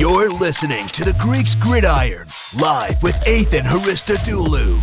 You're listening to the Greeks Gridiron, live with Ethan Haristodoulou.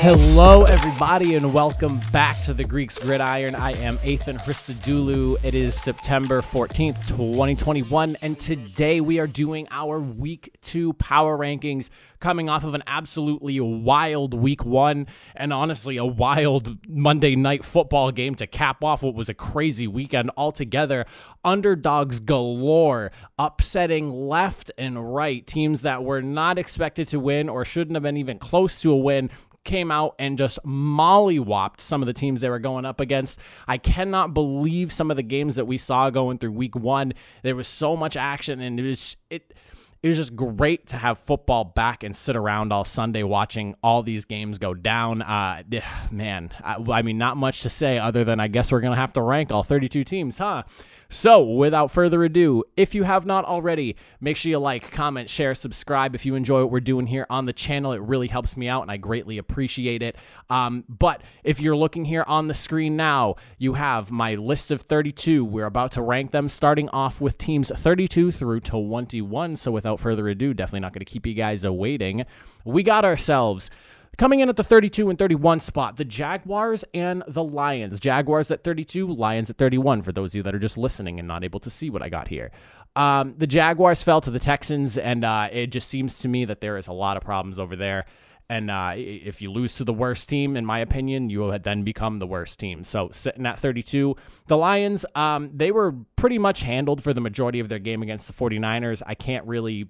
Hello, everybody, and welcome back to the Greeks Gridiron. I am Ethan Hristodoulou. It is September 14th, 2021, and today we are doing our week two power rankings coming off of an absolutely wild week one and honestly a wild Monday night football game to cap off what was a crazy weekend altogether. Underdogs galore, upsetting left and right teams that were not expected to win or shouldn't have been even close to a win came out and just mollywopped some of the teams they were going up against. I cannot believe some of the games that we saw going through week one. There was so much action and it was it it was just great to have football back and sit around all Sunday watching all these games go down. Uh, man, I, I mean, not much to say other than I guess we're going to have to rank all 32 teams, huh? So, without further ado, if you have not already, make sure you like, comment, share, subscribe if you enjoy what we're doing here on the channel. It really helps me out and I greatly appreciate it. Um, but if you're looking here on the screen now, you have my list of 32. We're about to rank them starting off with teams 32 through 21. So, without further ado, definitely not going to keep you guys awaiting. We got ourselves Coming in at the 32 and 31 spot, the Jaguars and the Lions. Jaguars at 32, Lions at 31, for those of you that are just listening and not able to see what I got here. Um, the Jaguars fell to the Texans, and uh, it just seems to me that there is a lot of problems over there. And uh, if you lose to the worst team, in my opinion, you will then become the worst team. So sitting at 32, the Lions, um, they were pretty much handled for the majority of their game against the 49ers. I can't really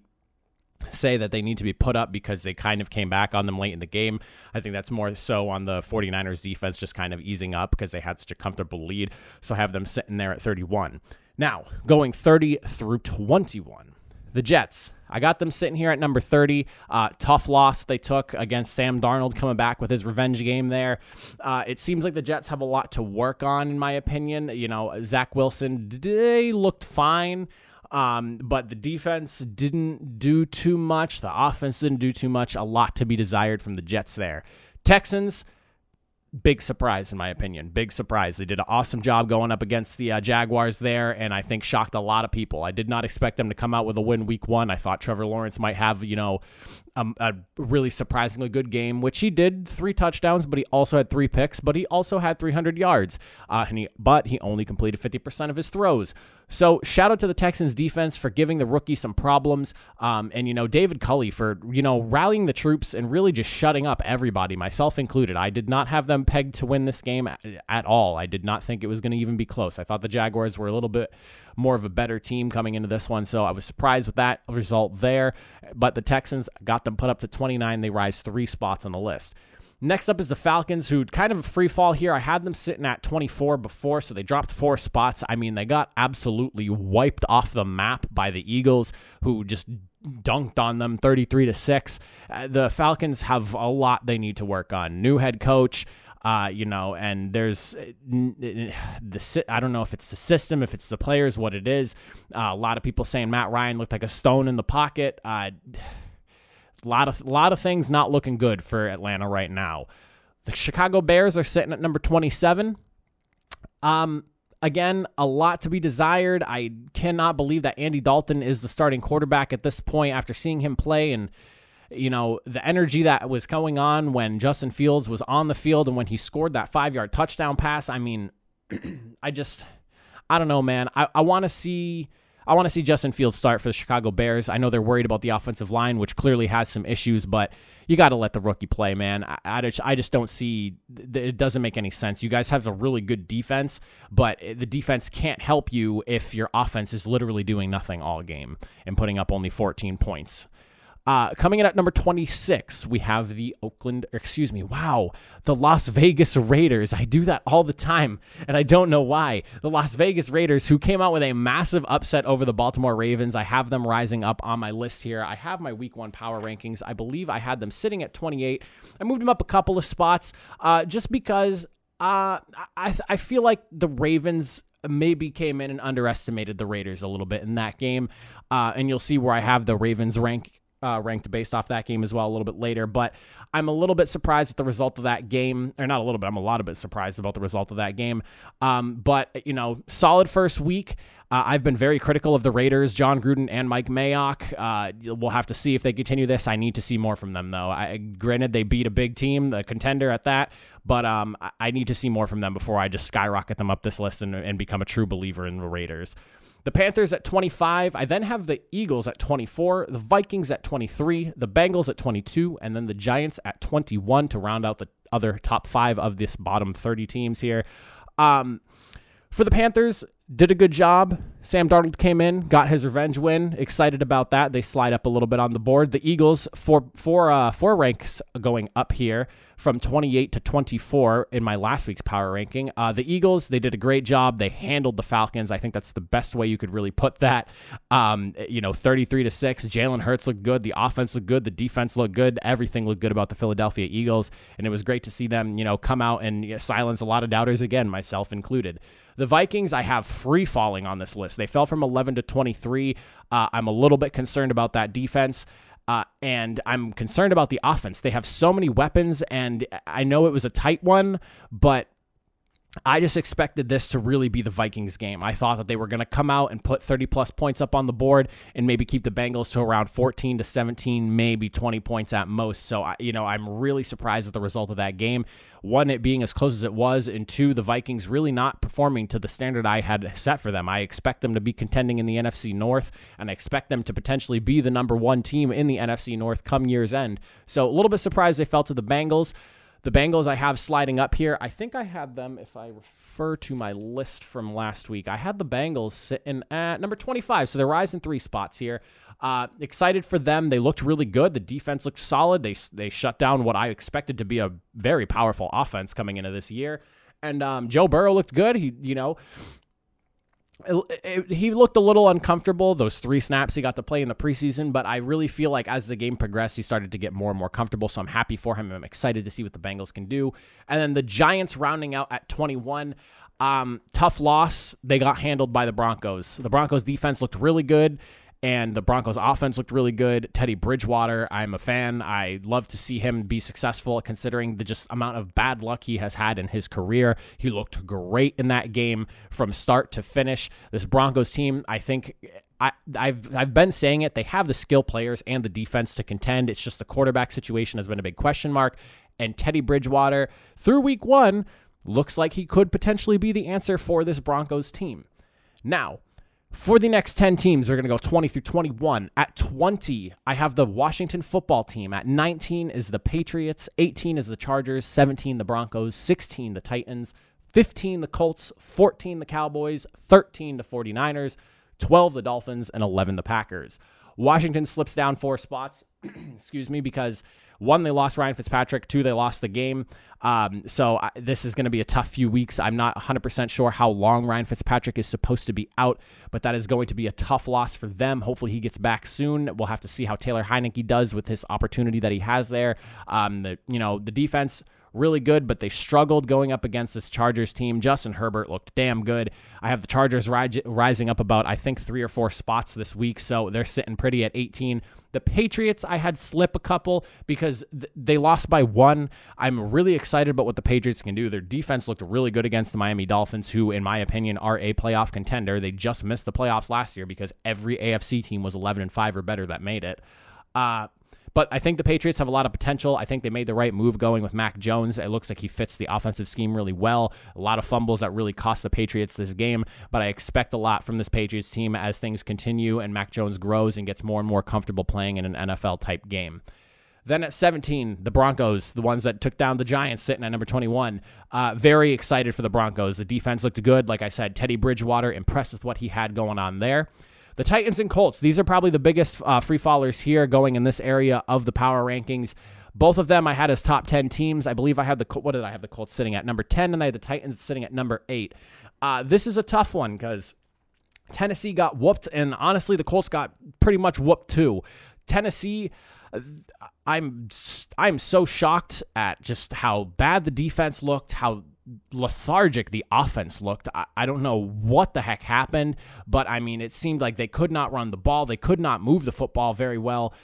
say that they need to be put up because they kind of came back on them late in the game. I think that's more so on the 49ers defense just kind of easing up because they had such a comfortable lead. So have them sitting there at 31. Now, going 30 through 21. The Jets. I got them sitting here at number 30. Uh, tough loss they took against Sam Darnold coming back with his revenge game there. Uh, it seems like the Jets have a lot to work on, in my opinion. You know, Zach Wilson, they looked fine. Um, but the defense didn't do too much. The offense didn't do too much. A lot to be desired from the Jets there. Texans, big surprise in my opinion. Big surprise. They did an awesome job going up against the uh, Jaguars there, and I think shocked a lot of people. I did not expect them to come out with a win week one. I thought Trevor Lawrence might have, you know, um, a really surprisingly good game, which he did three touchdowns, but he also had three picks, but he also had 300 yards. Uh, and he, but he only completed 50% of his throws. So shout out to the Texans defense for giving the rookie some problems, um, and you know David Culley for you know rallying the troops and really just shutting up everybody, myself included. I did not have them pegged to win this game at, at all. I did not think it was going to even be close. I thought the Jaguars were a little bit more of a better team coming into this one, so I was surprised with that result there. But the Texans got them put up to 29. They rise three spots on the list. Next up is the Falcons, who kind of a free fall here. I had them sitting at 24 before, so they dropped four spots. I mean, they got absolutely wiped off the map by the Eagles, who just dunked on them 33 to 6. Uh, the Falcons have a lot they need to work on. New head coach, uh, you know, and there's uh, the I don't know if it's the system, if it's the players, what it is. Uh, a lot of people saying Matt Ryan looked like a stone in the pocket. Uh, a lot of a lot of things not looking good for Atlanta right now. The Chicago Bears are sitting at number 27. Um, again, a lot to be desired. I cannot believe that Andy Dalton is the starting quarterback at this point after seeing him play and you know, the energy that was going on when Justin Fields was on the field and when he scored that 5-yard touchdown pass. I mean, I just I don't know, man. I I want to see I want to see Justin Fields start for the Chicago Bears. I know they're worried about the offensive line, which clearly has some issues, but you got to let the rookie play, man. I, I, just, I just don't see it doesn't make any sense. You guys have a really good defense, but the defense can't help you if your offense is literally doing nothing all game and putting up only 14 points. Uh, coming in at number 26, we have the Oakland, excuse me, wow, the Las Vegas Raiders. I do that all the time, and I don't know why. The Las Vegas Raiders, who came out with a massive upset over the Baltimore Ravens. I have them rising up on my list here. I have my week one power rankings. I believe I had them sitting at 28. I moved them up a couple of spots uh, just because uh, I, I feel like the Ravens maybe came in and underestimated the Raiders a little bit in that game. Uh, and you'll see where I have the Ravens rank uh, ranked based off that game as well a little bit later. But I'm a little bit surprised at the result of that game, or not a little bit. I'm a lot of bit surprised about the result of that game. Um, but you know, solid first week. Uh, I've been very critical of the Raiders, Jon Gruden and Mike Mayock. Uh, we'll have to see if they continue this. I need to see more from them, though. I, granted, they beat a big team, the contender at that, but um, I need to see more from them before I just skyrocket them up this list and, and become a true believer in the Raiders. The Panthers at 25. I then have the Eagles at 24, the Vikings at 23, the Bengals at 22, and then the Giants at 21 to round out the other top five of this bottom 30 teams here. Um, for the Panthers, did a good job. Sam Darnold came in, got his revenge win. Excited about that. They slide up a little bit on the board. The Eagles, four, four, uh, four ranks going up here from 28 to 24 in my last week's power ranking. Uh, the Eagles, they did a great job. They handled the Falcons. I think that's the best way you could really put that. Um, you know, 33 to 6. Jalen Hurts looked good. The offense looked good. The defense looked good. Everything looked good about the Philadelphia Eagles. And it was great to see them, you know, come out and silence a lot of doubters again, myself included. The Vikings, I have free falling on this list. They fell from 11 to 23. Uh, I'm a little bit concerned about that defense. Uh, and I'm concerned about the offense. They have so many weapons, and I know it was a tight one, but I just expected this to really be the Vikings game. I thought that they were going to come out and put 30 plus points up on the board and maybe keep the Bengals to around 14 to 17, maybe 20 points at most. So, I, you know, I'm really surprised at the result of that game. One, it being as close as it was, and two, the Vikings really not performing to the standard I had set for them. I expect them to be contending in the NFC North, and I expect them to potentially be the number one team in the NFC North come year's end. So, a little bit surprised they fell to the Bengals. The Bengals I have sliding up here. I think I had them, if I refer to my list from last week, I had the Bengals sitting at number 25. So they're rising three spots here. Uh, excited for them. They looked really good. The defense looked solid. They, they shut down what I expected to be a very powerful offense coming into this year. And um, Joe Burrow looked good. He, you know, it, it, he looked a little uncomfortable those three snaps he got to play in the preseason, but I really feel like as the game progressed, he started to get more and more comfortable. So I'm happy for him. I'm excited to see what the Bengals can do. And then the Giants rounding out at 21. Um, tough loss. They got handled by the Broncos. The Broncos defense looked really good and the Broncos offense looked really good. Teddy Bridgewater, I'm a fan. I love to see him be successful considering the just amount of bad luck he has had in his career. He looked great in that game from start to finish. This Broncos team, I think I, have I've been saying it. They have the skill players and the defense to contend. It's just the quarterback situation has been a big question mark. And Teddy Bridgewater, through week one, looks like he could potentially be the answer for this Broncos team. Now, for the next 10 teams, we're going to go 20 through 21. At 20, I have the Washington football team. At 19 is the Patriots. 18 is the Chargers. 17, the Broncos. 16, the Titans. 15, the Colts. 14, the Cowboys. 13, the 49ers. 12, the Dolphins. And 11, the Packers. Washington slips down four spots, excuse me, because one, they lost Ryan Fitzpatrick. Two, they lost the game. Um, so I, this is going to be a tough few weeks. I'm not 100% sure how long Ryan Fitzpatrick is supposed to be out, but that is going to be a tough loss for them. Hopefully, he gets back soon. We'll have to see how Taylor Heinicke does with his opportunity that he has there. Um, the you know the defense really good, but they struggled going up against this Chargers team. Justin Herbert looked damn good. I have the Chargers ri- rising up about, I think, three or four spots this week, so they're sitting pretty at 18. The Patriots, I had slip a couple because th- they lost by one. I'm really excited about what the Patriots can do. Their defense looked really good against the Miami Dolphins, who, in my opinion, are a playoff contender. They just missed the playoffs last year because every AFC team was 11 and 5 or better that made it. Uh, but I think the Patriots have a lot of potential. I think they made the right move going with Mac Jones. It looks like he fits the offensive scheme really well. A lot of fumbles that really cost the Patriots this game, but I expect a lot from this Patriots team as things continue and Mac Jones grows and gets more and more comfortable playing in an NFL type game. Then at 17, the Broncos, the ones that took down the Giants, sitting at number 21. Uh, very excited for the Broncos. The defense looked good. Like I said, Teddy Bridgewater, impressed with what he had going on there. The Titans and Colts, these are probably the biggest uh, free fallers here going in this area of the power rankings. Both of them I had as top 10 teams. I believe I have the, what did I have the Colts sitting at? Number 10, and I had the Titans sitting at number 8. Uh, this is a tough one because Tennessee got whooped, and honestly, the Colts got pretty much whooped too. Tennessee, I'm I'm so shocked at just how bad the defense looked, how lethargic the offense looked. I, I, don't know what the heck happened, but I mean, it seemed like they could not run the ball. They could not move the football very well.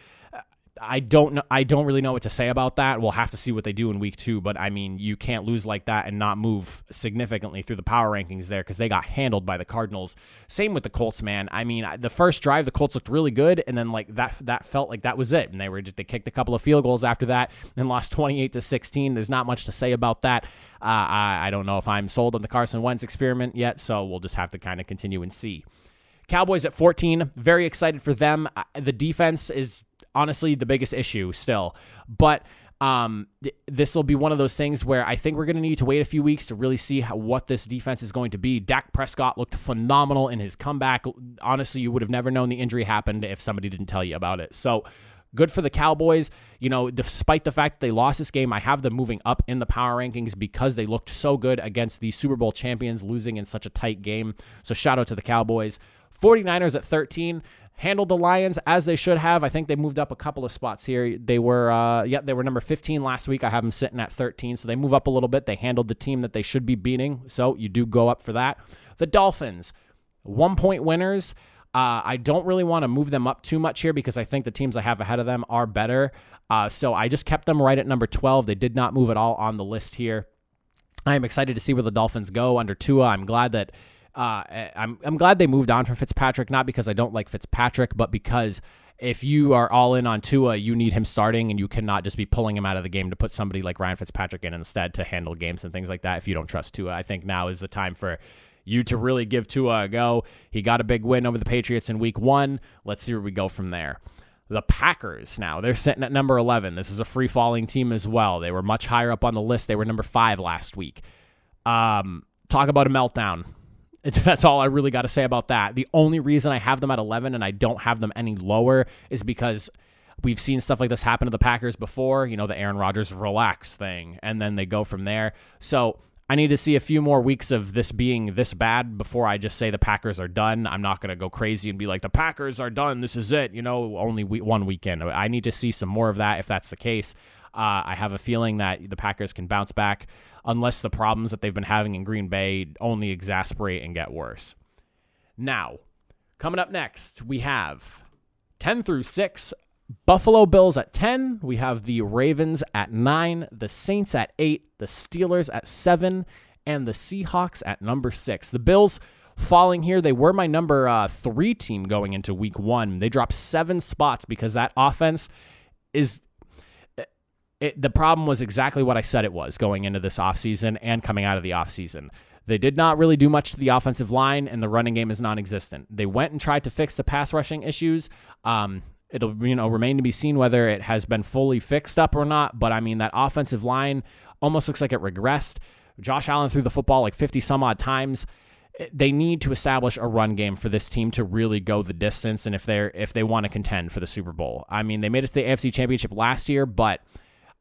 I don't know. I don't really know what to say about that. We'll have to see what they do in week two. But I mean, you can't lose like that and not move significantly through the power rankings there because they got handled by the Cardinals. Same with the Colts, man. I mean, the first drive the Colts looked really good, and then like that that felt like that was it, and they were just they kicked a couple of field goals after that and lost twenty eight to sixteen. There's not much to say about that. Uh, I, I don't know if I'm sold on the Carson Wentz experiment yet, so we'll just have to kind of continue and see. Cowboys at 14, very excited for them. The defense is honestly the biggest issue still. But um, th- this will be one of those things where I think we're going to need to wait a few weeks to really see how, what this defense is going to be. Dak Prescott looked phenomenal in his comeback. Honestly, you would have never known the injury happened if somebody didn't tell you about it. So, good for the Cowboys. You know, despite the fact that they lost this game, I have them moving up in the power rankings because they looked so good against the Super Bowl champions, losing in such a tight game. So, shout out to the Cowboys. 49ers at 13 handled the Lions as they should have. I think they moved up a couple of spots here. They were, uh, yeah, they were number 15 last week. I have them sitting at 13, so they move up a little bit. They handled the team that they should be beating, so you do go up for that. The Dolphins, one point winners. Uh, I don't really want to move them up too much here because I think the teams I have ahead of them are better. Uh, so I just kept them right at number 12. They did not move at all on the list here. I am excited to see where the Dolphins go under Tua. I'm glad that uh, I'm I'm glad they moved on from Fitzpatrick, not because I don't like Fitzpatrick, but because if you are all in on Tua, you need him starting, and you cannot just be pulling him out of the game to put somebody like Ryan Fitzpatrick in instead to handle games and things like that. If you don't trust Tua, I think now is the time for you to really give Tua a go. He got a big win over the Patriots in Week One. Let's see where we go from there. The Packers now they're sitting at number 11. This is a free falling team as well. They were much higher up on the list. They were number five last week. Um, talk about a meltdown That's all I really got to say about that. The only reason I have them at 11 and I don't have them any lower is because we've seen stuff like this happen to the Packers before, you know, the Aaron Rodgers relax thing, and then they go from there. So I need to see a few more weeks of this being this bad before I just say the Packers are done. I'm not going to go crazy and be like, the Packers are done. This is it. You know, only one weekend. I need to see some more of that if that's the case. Uh, I have a feeling that the Packers can bounce back unless the problems that they've been having in Green Bay only exasperate and get worse. Now, coming up next, we have 10 through 6 Buffalo Bills at 10. We have the Ravens at 9, the Saints at 8, the Steelers at 7, and the Seahawks at number 6. The Bills falling here. They were my number uh, 3 team going into week 1. They dropped 7 spots because that offense is it, the problem was exactly what I said it was going into this offseason and coming out of the offseason. They did not really do much to the offensive line, and the running game is non existent. They went and tried to fix the pass rushing issues. Um, it'll you know remain to be seen whether it has been fully fixed up or not. But I mean that offensive line almost looks like it regressed. Josh Allen threw the football like 50 some odd times. They need to establish a run game for this team to really go the distance, and if they're if they want to contend for the Super Bowl. I mean, they made it to the AFC Championship last year, but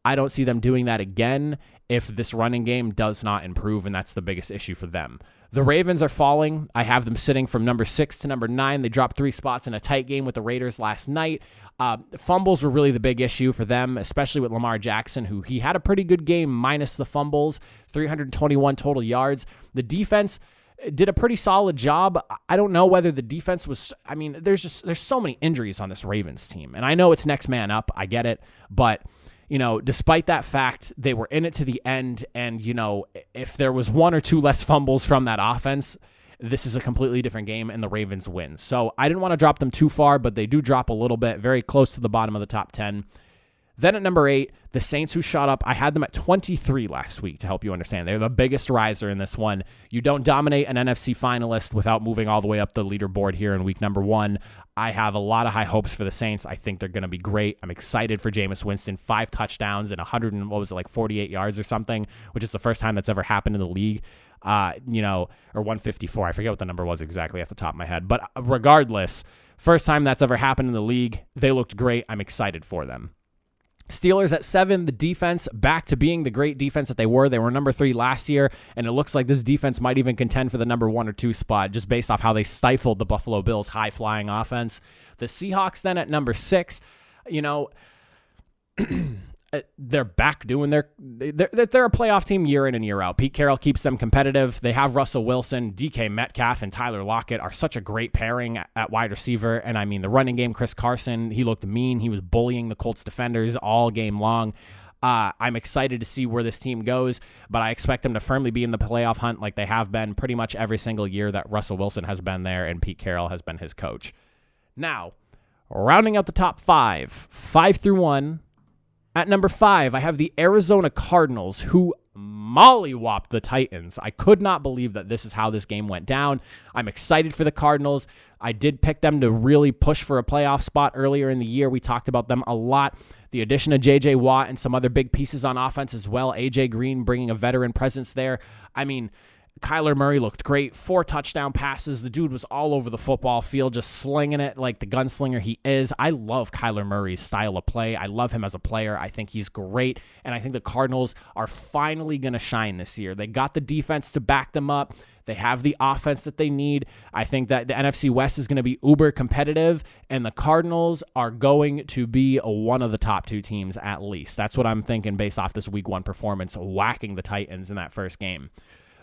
I don't see them doing that again if this running game does not improve, and that's the biggest issue for them. The Ravens are falling. I have them sitting from number six to number nine. They dropped three spots in a tight game with the Raiders last night. Uh, fumbles were really the big issue for them, especially with Lamar Jackson, who he had a pretty good game minus the fumbles, 321 total yards. The defense did a pretty solid job. I don't know whether the defense was I mean, there's just there's so many injuries on this Ravens team. And I know it's next man up. I get it, but you know, despite that fact, they were in it to the end. And, you know, if there was one or two less fumbles from that offense, this is a completely different game and the Ravens win. So I didn't want to drop them too far, but they do drop a little bit, very close to the bottom of the top 10. Then at number eight, the Saints who shot up. I had them at 23 last week to help you understand. They're the biggest riser in this one. You don't dominate an NFC finalist without moving all the way up the leaderboard here in week number one. I have a lot of high hopes for the Saints. I think they're going to be great. I'm excited for Jameis Winston. Five touchdowns and 100 and what was it like 48 yards or something, which is the first time that's ever happened in the league. Uh, you know, or 154. I forget what the number was exactly off the top of my head. But regardless, first time that's ever happened in the league. They looked great. I'm excited for them. Steelers at seven, the defense back to being the great defense that they were. They were number three last year, and it looks like this defense might even contend for the number one or two spot just based off how they stifled the Buffalo Bills' high flying offense. The Seahawks then at number six, you know, they're back doing their they're, they're a playoff team year in and year out. Pete Carroll keeps them competitive. They have Russell Wilson, DK Metcalf, and Tyler Lockett are such a great pairing at wide receiver. And I mean the running game, Chris Carson, he looked mean. He was bullying the Colts defenders all game long. Uh, I'm excited to see where this team goes, but I expect them to firmly be in the playoff hunt like they have been pretty much every single year that Russell Wilson has been there and Pete Carroll has been his coach. Now, rounding out the top five, five through one, at number five, I have the Arizona Cardinals, who mollywopped the Titans. I could not believe that this is how this game went down. I'm excited for the Cardinals. I did pick them to really push for a playoff spot earlier in the year. We talked about them a lot. The addition of J.J. Watt and some other big pieces on offense as well. A.J. Green bringing a veteran presence there. I mean, Kyler Murray looked great. Four touchdown passes. The dude was all over the football field, just slinging it like the gunslinger he is. I love Kyler Murray's style of play. I love him as a player. I think he's great. And I think the Cardinals are finally going to shine this year. They got the defense to back them up. They have the offense that they need. I think that the NFC West is going to be uber competitive, and the Cardinals are going to be one of the top two teams at least. That's what I'm thinking based off this week one performance, whacking the Titans in that first game.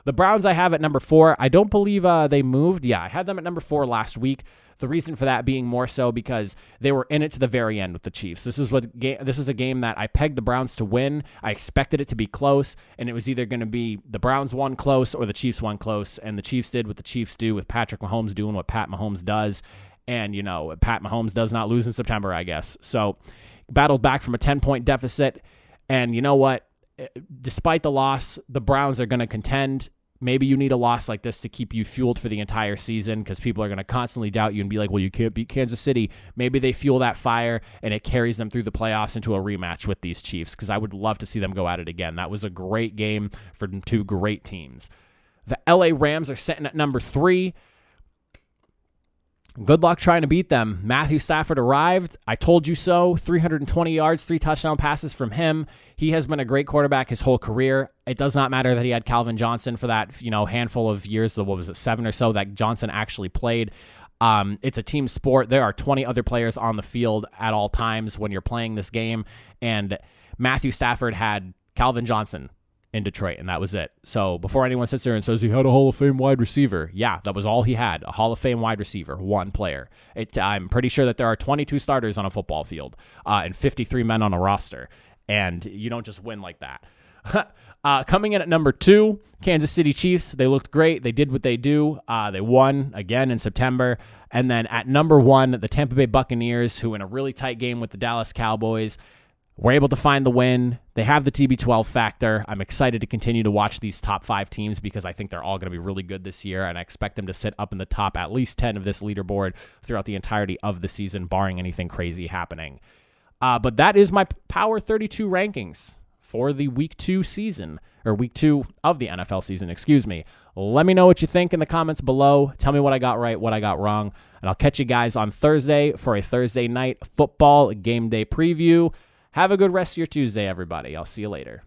The Browns I have at number four. I don't believe uh, they moved. Yeah, I had them at number four last week. The reason for that being more so because they were in it to the very end with the Chiefs. This is what ga- this is a game that I pegged the Browns to win. I expected it to be close, and it was either going to be the Browns won close or the Chiefs won close. And the Chiefs did what the Chiefs do with Patrick Mahomes doing what Pat Mahomes does. And you know, Pat Mahomes does not lose in September, I guess. So battled back from a 10 point deficit. And you know what? Despite the loss, the Browns are going to contend. Maybe you need a loss like this to keep you fueled for the entire season because people are going to constantly doubt you and be like, well, you can't beat Kansas City. Maybe they fuel that fire and it carries them through the playoffs into a rematch with these Chiefs because I would love to see them go at it again. That was a great game for two great teams. The LA Rams are sitting at number three. Good luck trying to beat them. Matthew Stafford arrived. I told you so. 320 yards, three touchdown passes from him. He has been a great quarterback his whole career. It does not matter that he had Calvin Johnson for that, you know, handful of years, what was it, seven or so that Johnson actually played. Um, it's a team sport. There are 20 other players on the field at all times when you're playing this game. And Matthew Stafford had Calvin Johnson, in Detroit, and that was it. So before anyone sits there and says he had a Hall of Fame wide receiver, yeah, that was all he had a Hall of Fame wide receiver, one player. It, I'm pretty sure that there are 22 starters on a football field uh, and 53 men on a roster, and you don't just win like that. uh, coming in at number two, Kansas City Chiefs. They looked great. They did what they do. Uh, they won again in September. And then at number one, the Tampa Bay Buccaneers, who in a really tight game with the Dallas Cowboys we're able to find the win. They have the TB12 factor. I'm excited to continue to watch these top five teams because I think they're all going to be really good this year, and I expect them to sit up in the top at least 10 of this leaderboard throughout the entirety of the season, barring anything crazy happening. Uh, but that is my Power 32 rankings for the week two season, or week two of the NFL season, excuse me. Let me know what you think in the comments below. Tell me what I got right, what I got wrong. And I'll catch you guys on Thursday for a Thursday night football game day preview. Have a good rest of your Tuesday, everybody. I'll see you later.